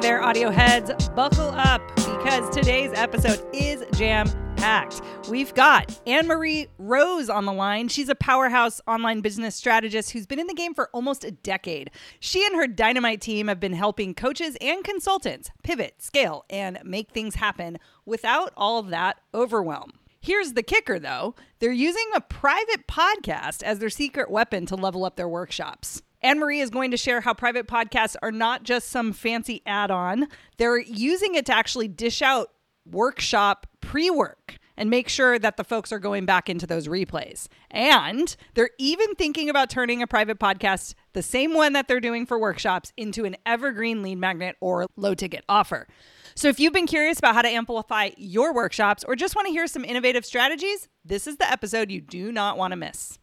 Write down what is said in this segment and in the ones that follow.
there, audio heads. Buckle up because today's episode is jam packed. We've got AnnMarie Rose on the line. She's a powerhouse online business strategist who's been in the game for almost a decade. She and her dynamite team have been helping coaches and consultants pivot, scale, and make things happen without all that overwhelm. Here's the kicker though they're using a private podcast as their secret weapon to level up their workshops. AnnMarie is going to share how private podcasts are not just some fancy add on, they're using it to actually dish out workshop pre work and make sure that the folks are going back into those replays. And they're even thinking about turning a private podcast, the same one that they're doing for workshops, into an evergreen lead magnet or low ticket offer. So if you've been curious about how to amplify your workshops or just want to hear some innovative strategies, this is the episode you do not want to miss.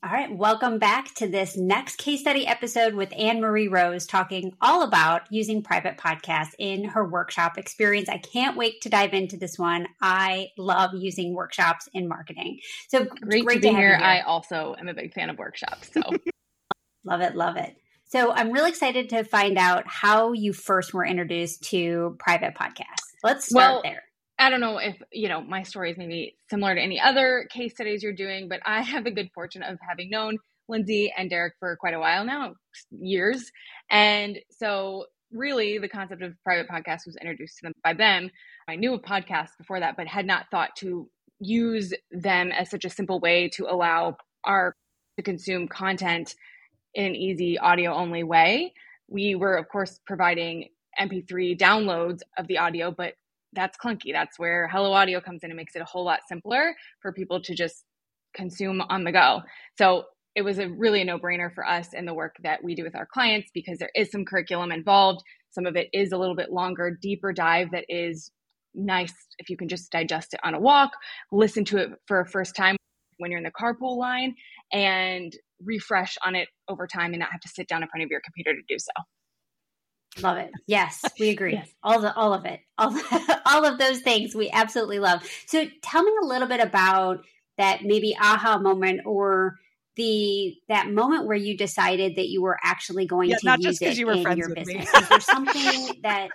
All right, welcome back to this next case study episode with AnnMarie Rose talking all about using private podcasts in her workshop experience. I can't wait to dive into this one. I love using workshops in marketing. So great, great to be to here. here. I also am a big fan of workshops. So love it, love it. So I'm really excited to find out how you first were introduced to private podcasts. Let's start well, there. I don't know if, you know, my story is maybe similar to any other case studies you're doing, but I have the good fortune of having known Lindsay and Derek for quite a while now, years. And so really the concept of private podcast was introduced to them by them. I knew of podcasts before that, but had not thought to use them as such a simple way to allow our to consume content in an easy audio only way. We were, of course, providing MP3 downloads of the audio, but that's clunky. That's where Hello Audio comes in and makes it a whole lot simpler for people to just consume on the go. So it was a really a no-brainer for us in the work that we do with our clients because there is some curriculum involved. Some of it is a little bit longer, deeper dive that is nice if you can just digest it on a walk, listen to it for a first time when you're in the carpool line and refresh on it over time and not have to sit down in front of your computer to do so. Love it. Yes, we agree. yes. All the all of it. All all of those things we absolutely love. So tell me a little bit about that maybe aha moment or the that moment where you decided that you were actually going yeah, to use it you in your business. Is there something that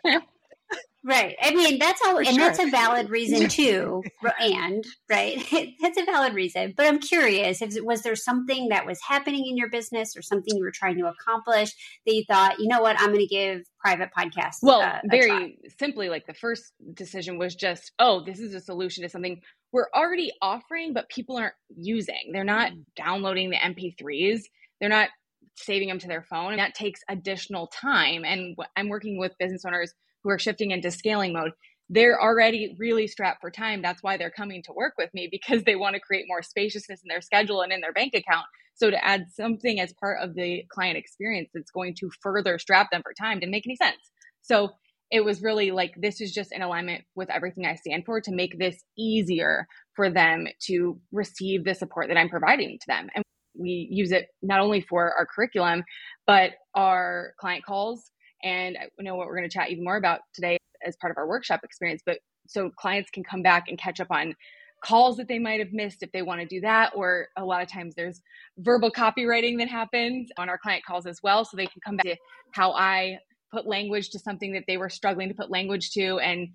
Right. I mean, that's all, For and sure. that's a valid reason too. and right, that's a valid reason. But I'm curious, if was there something that was happening in your business or something you were trying to accomplish that you thought, you know what, I'm going to give private podcasts. Well, uh, very simply, like the first decision was just, oh, this is a solution to something we're already offering, but people aren't using. They're not mm-hmm. downloading the MP3s. They're not saving them to their phone. And that takes additional time. And I'm working with business owners who are shifting into scaling mode, they're already really strapped for time. That's why they're coming to work with me because they want to create more spaciousness in their schedule and in their bank account. So to add something as part of the client experience that's going to further strap them for time didn't make any sense. So it was really like this is just in alignment with everything I stand for to make this easier for them to receive the support that I'm providing to them. And we use it not only for our curriculum, but our client calls and I know what we're going to chat even more about today as part of our workshop experience. But so clients can come back and catch up on calls that they might have missed if they want to do that. Or a lot of times there's verbal copywriting that happens on our client calls as well. So they can come back to how I put language to something that they were struggling to put language to and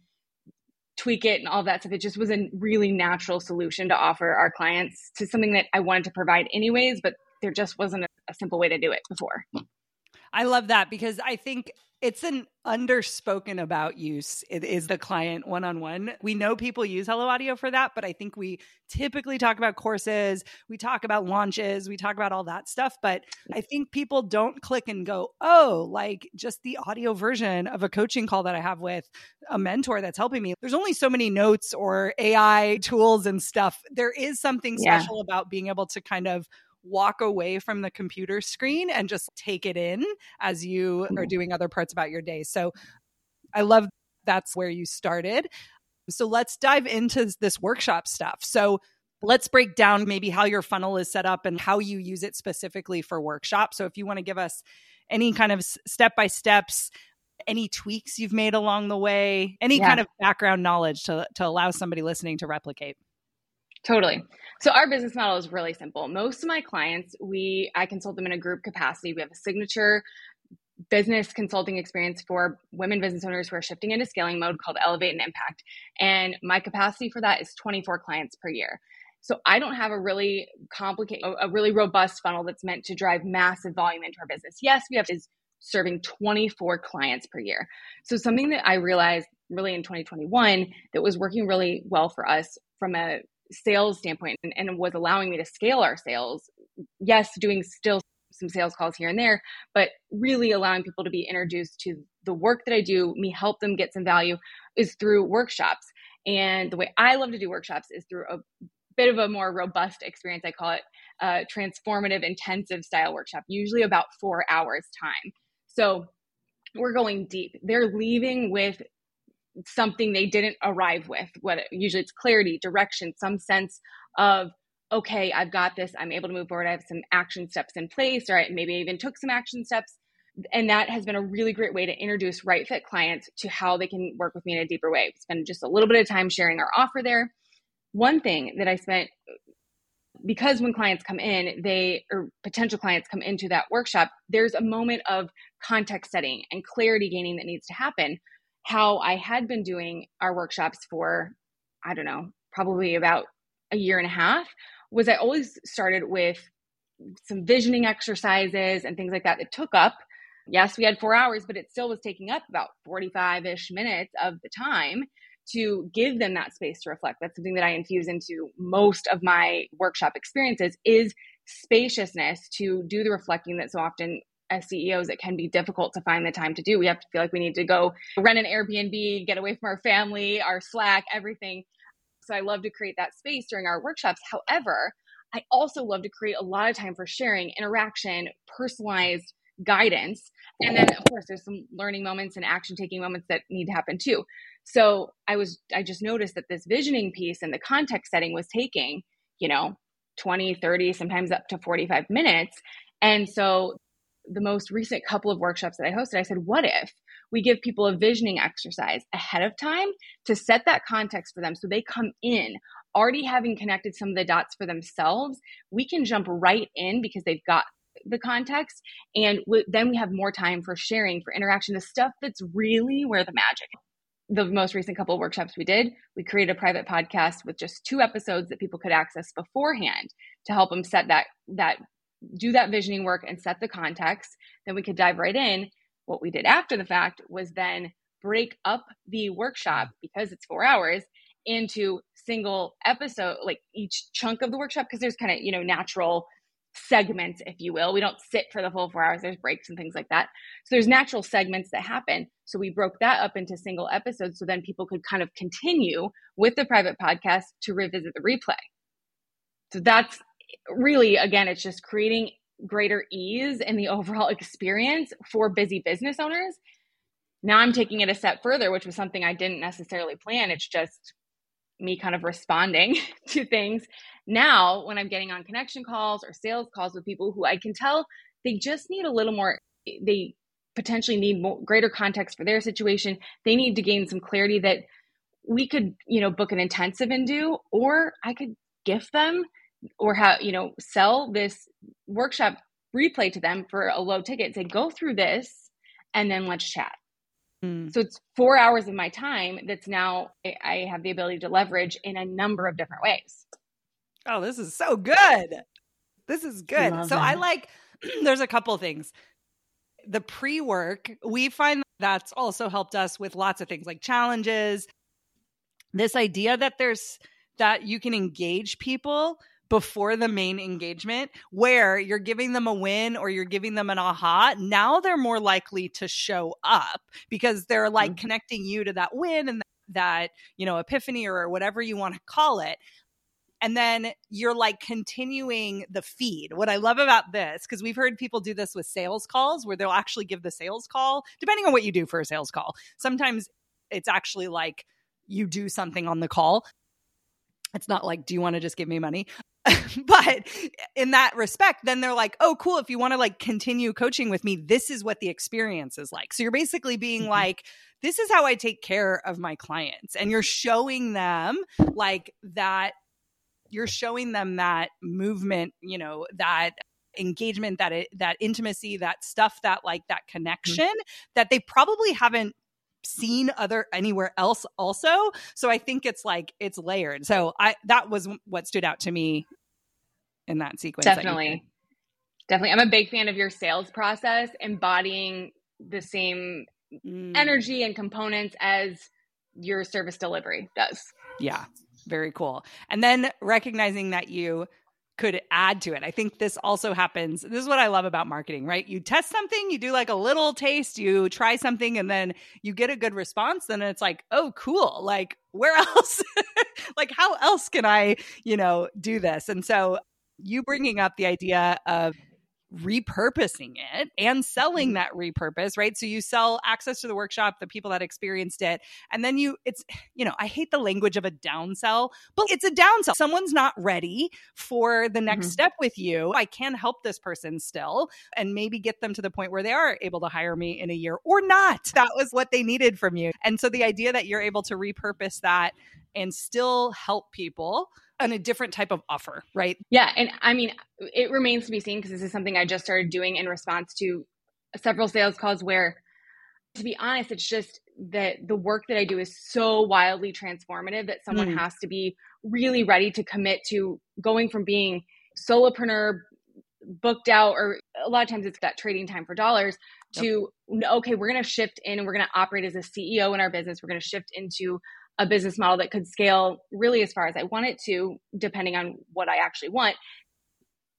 tweak it and all that stuff. It just was a really natural solution to offer our clients to something that I wanted to provide anyways, but there just wasn't a, a simple way to do it before. I love that because I think it's an underspoken about use it is the client one-on-one. We know people use hello audio for that but i think we typically talk about courses we talk about launches we talk about all that stuff but i think people don't click and go oh like just the audio version of a coaching call that i have with a mentor that's helping me. There's only so many notes or ai tools and stuff. There is something special yeah. about being able to kind of walk away from the computer screen and just take it in as you are mm. doing other parts about your day. So I love that's where you started. So let's dive into this workshop stuff. So let's break down maybe how your funnel is set up and how you use it specifically for workshops. So if you want to give us any kind of step by steps, any tweaks you've made along the way, any yeah. kind of background knowledge to, to allow somebody listening to replicate. Totally. So our business model is really simple. Most of my clients, we I consult them in a group capacity. We have a signature business consulting experience for women business owners who are shifting into scaling mode called Elevate and Impact. And my capacity for that is 24 clients per year. So I don't have a really complicated, a really robust funnel that's meant to drive massive volume into our business. Yes, we have is serving 24 clients per year. So something that I realized really in 2021 that was working really well for us from a sales standpoint and, and was allowing me to scale our sales. Yes, doing still some sales calls here and there, but really allowing people to be introduced to the work that I do, me help them get some value is through workshops. And the way I love to do workshops is through a bit of a more robust experience. I call it a transformative intensive style workshop, usually about four hours time. So we're going deep. They're leaving with something they didn't arrive with. What usually it's clarity, direction, some sense of okay, I've got this. I'm able to move forward. I have some action steps in place, or maybe even took some action steps. And that has been a really great way to introduce right fit clients to how they can work with me in a deeper way. Spend just a little bit of time sharing our offer there. One thing that I spent because when clients come in, they or potential clients come into that workshop, there's a moment of context setting and clarity gaining that needs to happen. How I had been doing our workshops for, I don't know, probably about a year and a half was I always started with some visioning exercises and things like that that took up. Yes, we had four hours, but it still was taking up about 45 ish minutes of the time to give them that space to reflect. That's something that I infuse into most of my workshop experiences is spaciousness to do the reflecting that so often as CEOs it can be difficult to find the time to do. We have to feel like we need to go rent an Airbnb, get away from our family, our Slack, everything. So I love to create that space during our workshops. However, I also love to create a lot of time for sharing, interaction, personalized guidance. And then of course there's some learning moments and action taking moments that need to happen too. So I was I just noticed that this visioning piece and the context setting was taking, you know, 20, 30, sometimes up to 45 minutes. And so the most recent couple of workshops that I hosted, I said, what if we give people a visioning exercise ahead of time to set that context for them so they come in already having connected some of the dots for themselves? We can jump right in because they've got the context and w- then we have more time for sharing for interaction the stuff that's really where the magic the most recent couple of workshops we did, we created a private podcast with just two episodes that people could access beforehand to help them set that that do that visioning work and set the context. Then we could dive right in. What we did after the fact was then break up the workshop because it's four hours into single episode, like each chunk of the workshop, because there's kind of, you know, natural segments, if you will. We don't sit for the full four hours, there's breaks and things like that. So there's natural segments that happen. So we broke that up into single episodes so then people could kind of continue with the private podcast to revisit the replay. So that's really, again, it's just creating greater ease in the overall experience for busy business owners. Now I'm taking it a step further, which was something I didn't necessarily plan. It's just me kind of responding to things now when i'm getting on connection calls or sales calls with people who i can tell they just need a little more they potentially need more, greater context for their situation they need to gain some clarity that we could you know book an intensive and do or i could gift them or have you know sell this workshop replay to them for a low ticket say go through this and then let's chat Mm. So it's four hours of my time that's now I have the ability to leverage in a number of different ways. Oh, this is so good. This is good. so that. I like, there's a couple things. The pre work, we find that's also helped us with lots of things like challenges. This idea that there's, that you can engage people before the main engagement where you're giving them a win or you're giving them an aha, now they're more likely to show up because they're like mm-hmm. connecting you to that win and that, you know, epiphany or whatever you want to call it. And then you're like continuing the feed. What I love about this, because we've heard people do this with sales calls where they'll actually give the sales call, depending on what you do for a sales call. Sometimes it's actually like you do something on the call. It's not like, do you want to just give me money? but in that respect, then they're like, oh, cool. If you want to like continue coaching with me, this is what the experience is like. So you're basically being mm-hmm. like, this is how I take care of my clients. And you're showing them like that, you're showing them that movement, you know, that engagement, that it, that intimacy, that stuff that like that mm-hmm. connection mm-hmm. that they probably haven't seen other anywhere else also. So i think it's like it's layered. So i that was what stood out to me in that sequence definitely. that definitely. I'm a big fan of your sales process embodying the same mm. energy and components as your service delivery does. Yeah. Very cool. And then recognizing that you could add to it. I think this also happens. This is what I love about marketing, right? You test something, you do like a little taste, you try something, and then you get a good response. Then it's like, oh, cool. Like, where else? like, how else can I, you know, do this? And so you bringing up the idea of repurposing it and selling mm-hmm. that repurpose, right? So you sell access to the workshop, the people that experienced it, and then you it's you know, I hate the language of a downsell, but it's a downsell. Someone's not ready for the next mm-hmm. step with you. I can help this person still and maybe get them to the point where they are able to hire me in a year or not. That was what they needed from you. And so the idea that you're able to repurpose that and still help people on a different type of offer, right? Yeah. And I mean, it remains to be seen because this is something I just started doing in response to several sales calls where, to be honest, it's just that the work that I do is so wildly transformative that someone mm. has to be really ready to commit to going from being solopreneur booked out or a lot of times it's that trading time for dollars yep. to okay we're going to shift in and we're going to operate as a ceo in our business we're going to shift into a business model that could scale really as far as I want it to, depending on what I actually want.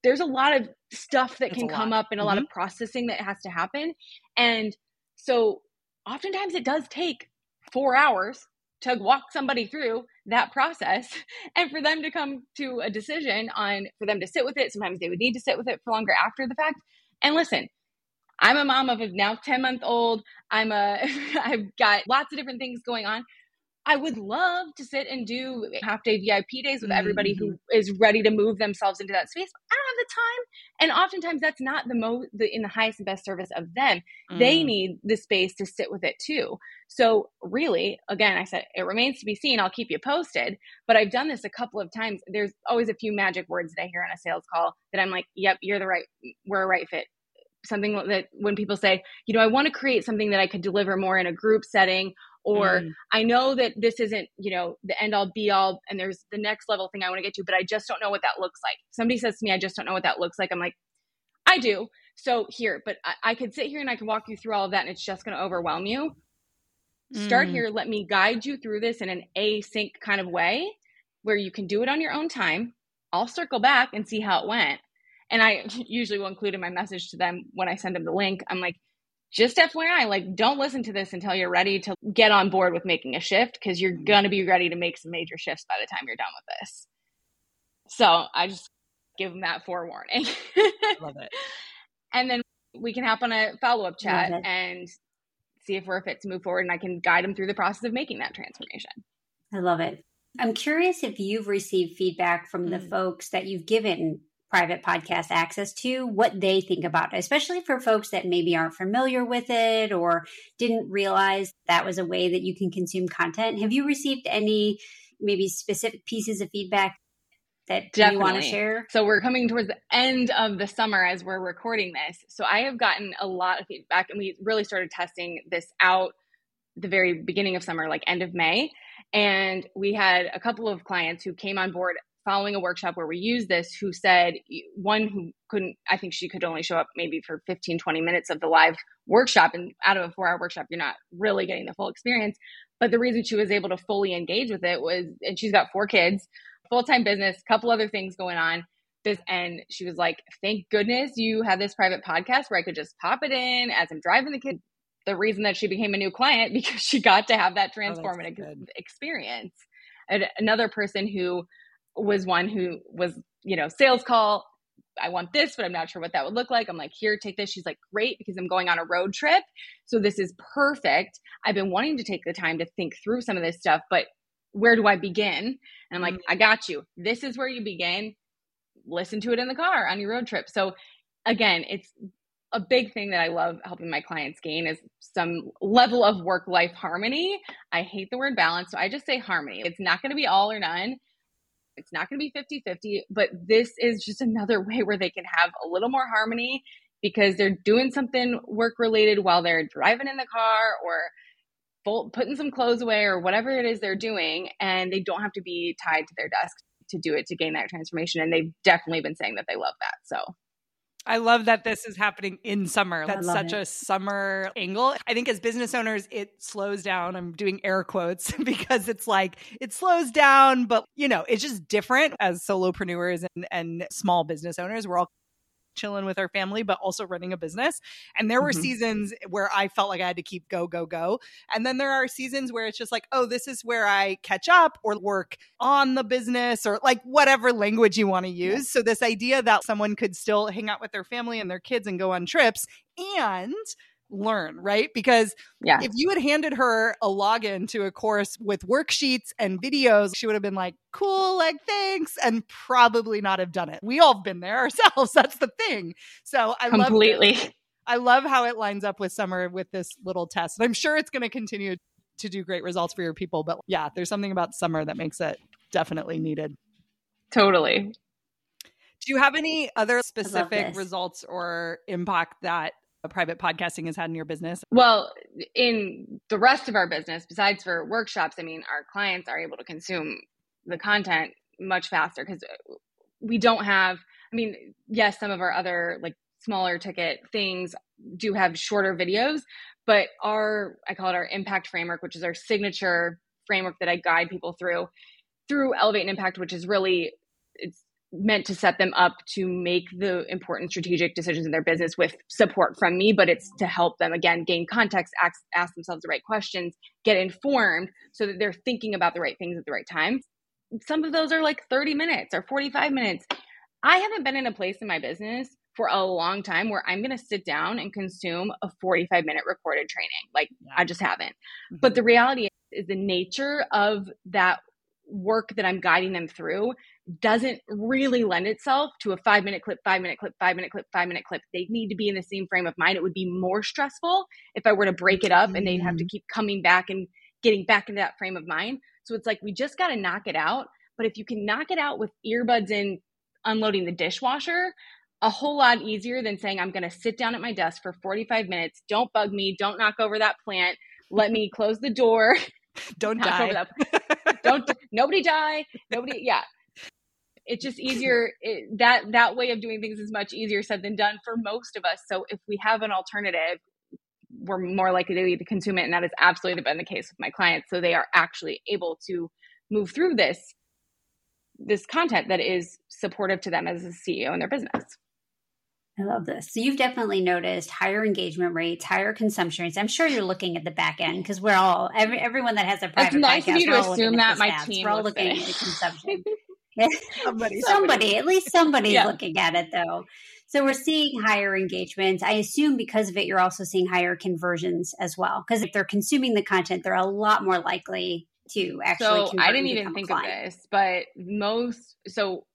There's a lot of stuff that can come up and a mm-hmm. lot of processing that has to happen. And so oftentimes it does take four hours to walk somebody through that process and for them to come to a decision on for them to sit with it sometimes they would need to sit with it for longer after the fact and listen i'm a mom of a now 10 month old i'm a i've got lots of different things going on I would love to sit and do half day VIP days with everybody mm-hmm. who is ready to move themselves into that space. I don't have the time. And oftentimes that's not the most the, in the highest and best service of them. Mm. They need the space to sit with it too. So really, again, I said it remains to be seen. I'll keep you posted. But I've done this a couple of times. There's always a few magic words that I hear on a sales call that I'm like, yep, you're the right, we're a right fit something that when people say, you know, I want to create something that I could deliver more in a group setting or mm. I know that this isn't, you know, the end all be all and there's the next level thing I want to get to, but I just don't know what that looks like. Somebody says to me, I just don't know what that looks like. I'm like, I do. So here, but I, I could sit here and I can walk you through all of that and it's just going to overwhelm you. Start mm. here. Let me guide you through this in an async kind of way where you can do it on your own time. I'll circle back and see how it went. And I usually will include in my message to them when I send them the link. I'm like, just FYI, like don't listen to this until you're ready to get on board with making a shift because you're mm-hmm. going to be ready to make some major shifts by the time you're done with this. So I just give them that forewarning. Love it. And then we can hop on a follow up chat and see if we're fit to move forward and I can guide them through the process of making that transformation. I love it. I'm curious if you've received feedback from mm. the folks that you've given private podcast access to what they think about it, especially for folks that maybe aren't familiar with it or didn't realize that was a way that you can consume content. Have you received any maybe specific pieces of feedback that Definitely. you want to share? So we're coming towards the end of the summer as we're recording this. So I have gotten a lot of feedback and we really started testing this out the very beginning of summer, like end of May. And we had a couple of clients who came on board following a workshop where we used this who said one who couldn't i think she could only show up maybe for 15 20 minutes of the live workshop. And out of a four hour workshop you're not really getting the full experience. But the reason she was able to fully engage with it was and she's got four kids full-time business couple other things going on. This and she was like thank goodness you have this private podcast where i could just pop it in as i'm driving the kid. The reason that she became a new client because she got to have that oh, transformative oh, experience. And another person who was one who was, you know, sales call. I want this, but I'm not sure what that would look like. I'm like, here, take this. She's like, great, because I'm going on a road trip. So this is perfect. I've been wanting to take the time to think through some of this stuff, but where do I begin? And I'm like, mm-hmm. I got you. This is where you begin. Listen to it in the car on your road trip. So again, it's a big thing that I love helping my clients gain is some level of work life harmony. I hate the word balance, so I just say harmony. It's not going to be all or none It's not going to be 50 50, but this is just another way where they can have a little more harmony because they're doing something work related while they're driving in the car or putting some clothes away or whatever it is they're doing. And they don't have to be tied to their desk to do it to gain that transformation. And they've definitely been saying that they love that. So I love that this is happening in summer. That's such it. a summer angle. I think as business owners, it slows down. I'm doing air quotes because it's like it slows down, but you know, it's just different as solopreneurs and, and small business owners. We're all chilling with our family, but also running a business. And there were mm-hmm. seasons where I felt like I had to keep go, go, go. And then there are seasons where it's just like, oh, this is where I catch up or work on the business or like whatever language you want to use. Yeah. So, this idea that someone could still hang out with their family and their kids and go on trips and learn, right? Because yeah. if you had handed her a login to a course with worksheets and videos, she would have been like, cool, like thanks, and probably not have done it. We all have been there ourselves. That's the thing. So I completely. Love I love how it lines up with summer with this little test. And I'm sure it's going to continue to do great results for your people. But yeah, there's something about summer that makes it definitely needed. Totally. Do you have any other specific results or impact that private podcasting has had in your business? Well, in the rest of our business, besides for workshops, I mean, our clients are able to consume the content much faster because we don't have, I mean, yes, some of our other like smaller ticket things do have shorter videos, but our, I call it our impact framework, which is our signature framework that I guide people through, through Elevate and Impact, which is really, it's meant to set them up to make the important strategic decisions in their business with support from me, but it's to help them again gain context, ask, ask themselves the right questions, get informed so that they're thinking about the right things at the right time. Some of those are like 30 minutes or 45 minutes. I haven't been in a place in my business for a long time where I'm going to sit down and consume a 45 minute recorded training. Like yeah. I just haven't. Mm-hmm. But the reality is, is the nature of that work that I'm guiding them through doesn't really lend itself to a five minute clip, five minute clip, five minute clip, five minute clip. They need to be in the same frame of mind. It would be more stressful if I were to break it up and they'd have to mm. keep coming back and getting back into that frame of mind. So it's like we just got to knock it out. But if you can knock it out with earbuds in unloading the dishwasher, a whole lot easier than saying, I'm going to sit down at my desk for 45 minutes. Don't bug me. Don't knock over that plant. Let me close the door. Don't die. Don't, nobody die. Nobody, yeah. It's just easier it, that that way of doing things is much easier said than done for most of us. So if we have an alternative we're more likely to, to consume it and that has absolutely been the case with my clients. So they are actually able to move through this this content that is supportive to them as a ceo in their business I love this. So you've definitely noticed higher engagement rates, higher consumption rates. I'm sure you're looking at the back end because we're all every, everyone that has a private it's nice podcast. Of you to assume that my stats. team. We're all looking at the consumption. somebody, somebody, at least somebody's yeah. looking at it though. So we're seeing higher engagements. I assume because of it, you're also seeing higher conversions as well. Because if they're consuming the content, they're a lot more likely to actually. So I didn't even think of this, but most so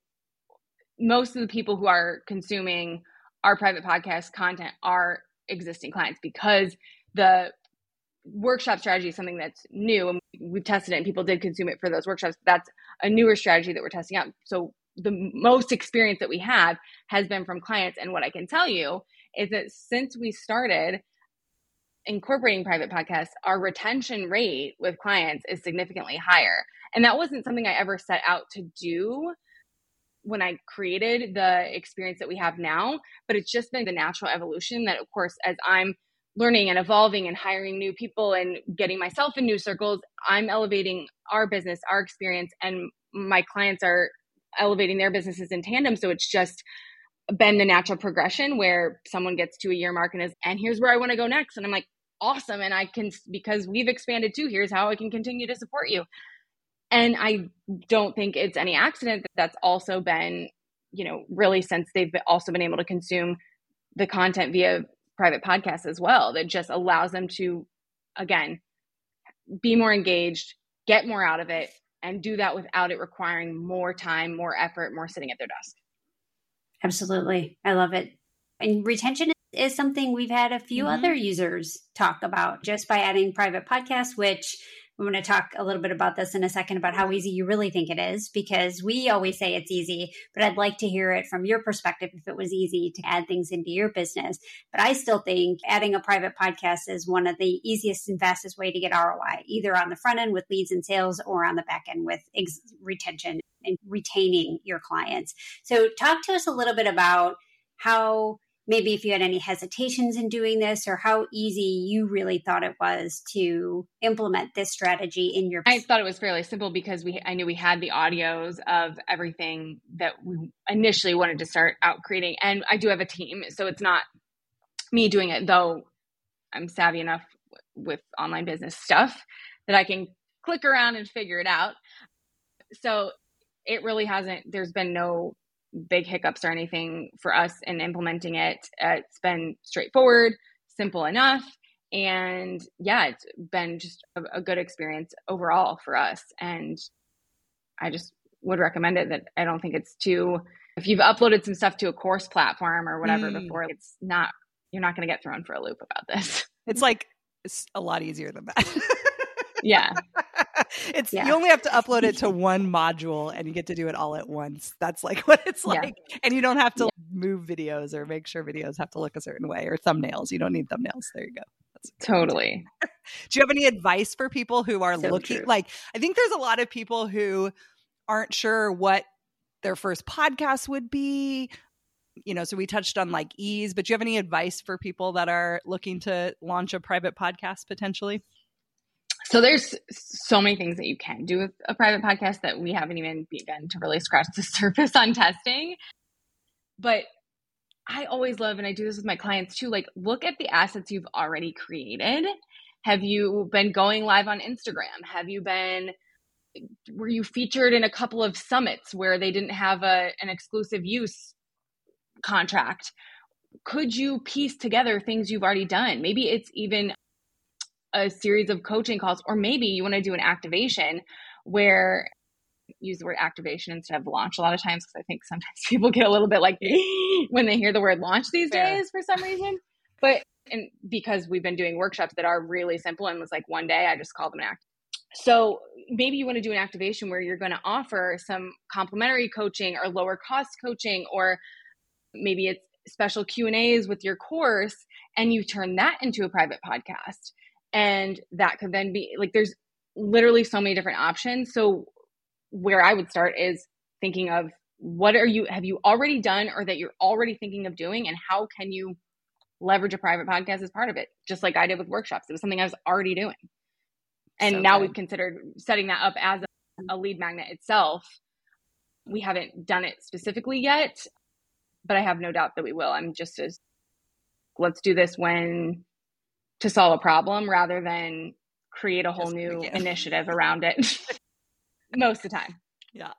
most of the people who are consuming our private podcast content are existing clients because the workshop strategy is something that's new and we've tested it and people did consume it for those workshops. That's a newer strategy that we're testing out. So the most experience that we have has been from clients. And what I can tell you is that since we started incorporating private podcasts, our retention rate with clients is significantly higher. And that wasn't something I ever set out to do when I created the experience that we have now, but it's just been the natural evolution that, of course, as I'm learning and evolving and hiring new people and getting myself in new circles, I'm elevating our business, our experience, and my clients are elevating their businesses in tandem. So it's just been the natural progression where someone gets to a year mark and is, and here's where I want to go next. And I'm like, awesome. And I can, because we've expanded too, here's how I can continue to support you. And I don't think it's any accident that that's also been, you know, really since they've also been able to consume the content via private podcasts as well that just allows them to again be more engaged get more out of it and do that without it requiring more time more effort more sitting at their desk. Absolutely. I love it. And retention is something we've had a few mm-hmm. other users talk about just by adding private podcasts which we're going to talk a little bit about this in a second about how easy you really think it is, because we always say it's easy, but I'd like to hear it from your perspective if it was easy to add things into your business. But I still think adding a private podcast is one of the easiest and fastest way to get ROI, either on the front end with leads and sales or on the back end with ex- retention and retaining your clients. So talk to us a little bit about how maybe if you had any hesitations in doing this or how easy you really thought it was to implement this strategy in your I thought it was fairly simple because we I knew we had the audios of everything that we initially wanted to start out creating. And I do have a team so it's not me doing it though I'm savvy enough with online business stuff that I can click around and figure it out. So it really hasn't there's been no big hiccups or anything for us in implementing it. It's been straightforward, simple enough. And yeah, it's been just a, a, good experience overall for us. And I just would recommend it that I don't think it's too, if you've uploaded some stuff to a course platform or whatever mm. before, it's not, you're not going to get thrown for a loop about this. It's like, it's a lot easier than that. yeah. it's yeah. you only have to upload it to one module and you get to do it all at once. That's like what it's like. Yeah. And you don't have to yeah. move videos or make sure videos have to look a certain way or thumbnails. You don't need thumbnails. There you go. totally. do you have any advice for people who are so looking true. like I think there's a lot of people who aren't sure what their first podcast would be you know, so we touched on like ease, but do you have any advice for people that are looking to launch a private podcast potentially? So there's so many things that you can do with a private podcast that we haven't even begun to really scratch the surface on testing. But I always love, and I do this with my clients too, like look at the assets you've already created. Have you been going live on Instagram? Have you been were you featured in a couple of summits where they didn't have a an exclusive use contract? Could you piece together things you've already done? Maybe it's even a series of coaching calls, or maybe you want to do an activation where use the word activation instead of launch a lot of times because I think sometimes people get a little bit like when they hear the word launch these Fair. days for some reason. But and because we've been doing workshops that are really simple and was like one day I just call them an act. So maybe you want to do an activation where you're going to offer some complimentary coaching or lower cost coaching or maybe it's special Q&As with your course and you turn that into a private podcast and that could then be like there's literally so many different options. So where i would start is thinking of what are you have you already done or that you're already thinking of doing? And how can you leverage a private podcast as part of it? Just like i did with workshops. It was something i was already doing. And so now good. we've considered setting that up as a, a lead magnet itself. We haven't done it specifically yet but i have no doubt that we will. I'm just as let's do this when to solve a problem rather than create a whole new initiative around it most of the time. Yeah.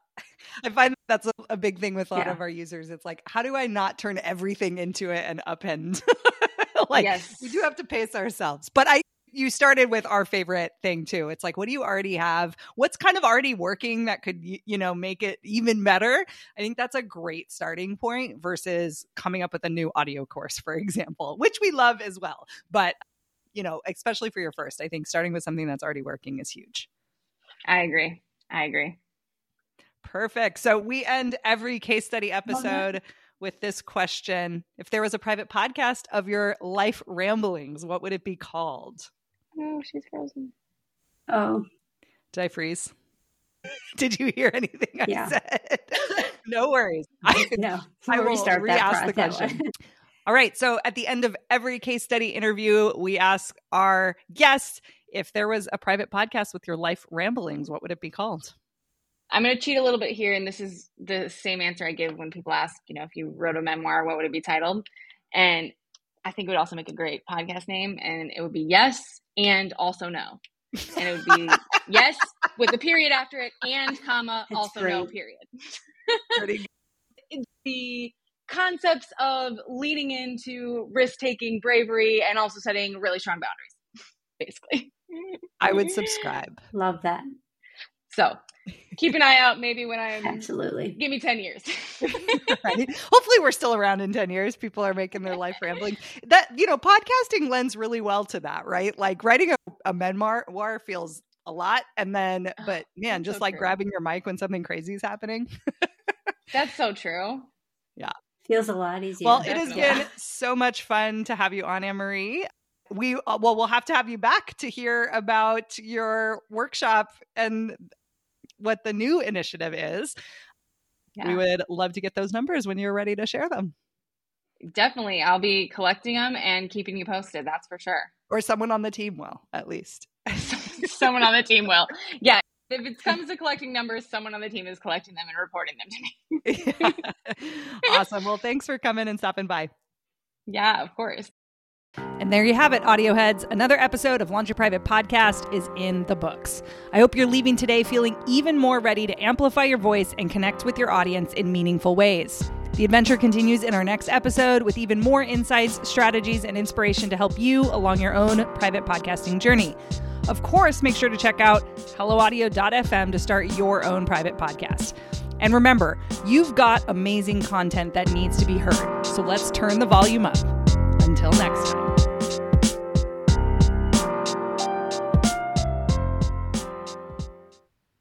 I find that's a, a big thing with a lot yeah. of our users. It's like, how do I not turn everything into it and upend? like yes. we do have to pace ourselves. But I you started with our favorite thing too. It's like, what do you already have? What's kind of already working that could, you know, make it even better? I think that's a great starting point versus coming up with a new audio course, for example, which we love as well. But you know, especially for your first, I think starting with something that's already working is huge. I agree. I agree. Perfect. So we end every case study episode with this question. If there was a private podcast of your life ramblings, what would it be called? Oh, she's frozen. Oh. Did I freeze? Did you hear anything I yeah. said? no worries. I, no, I will restart re-ask the question. All right. So at the end of every case study interview, we ask our guests if there was a private podcast with your life ramblings, what would it be called? I'm going to cheat a little bit here. And this is the same answer I give when people ask, you know, if you wrote a memoir, what would it be titled? And I think it would also make a great podcast name. And it would be Yes and Also No. And it would be Yes with a period after it and comma, That's also great. no period. Pretty the concepts of leading into risk taking, bravery, and also setting really strong boundaries, basically. I would subscribe. Love that. So keep an eye out maybe when I'm absolutely give me 10 years. right. Hopefully we're still around in 10 years. People are making their life rambling. That, you know, podcasting lends really well to that, right? Like writing a, a memoir feels a lot. And then, but man, just so like true. grabbing your mic when something crazy is happening. That's so true. Feels a lot easier. Well, it has Definitely. been so much fun to have you on, AnnMarie. We uh, well, we'll have to have you back to hear about your workshop and what the new initiative is. Yeah. We would love to get those numbers when you're ready to share them, Definitely. I'll be collecting them and keeping you posted. That's for sure. or someone on the team will, at least. someone on the team will. Yeah. If it comes to collecting numbers, someone on the team is collecting them and reporting them to me. awesome. Well, thanks for coming and stopping by. Yeah, of course. And there you have it, audio heads. Another episode of Launch Your Private Podcast is in the books. I hope you're leaving today feeling even more ready to amplify your voice and connect with your audience in meaningful ways. The adventure continues in our next episode with even more insights, strategies, and inspiration to help you along your own private podcasting journey. Of course, make sure to check out helloaudio.fm to start your own private podcast. And remember, you've got amazing content that needs to be heard. So let's turn the volume up. Until next time.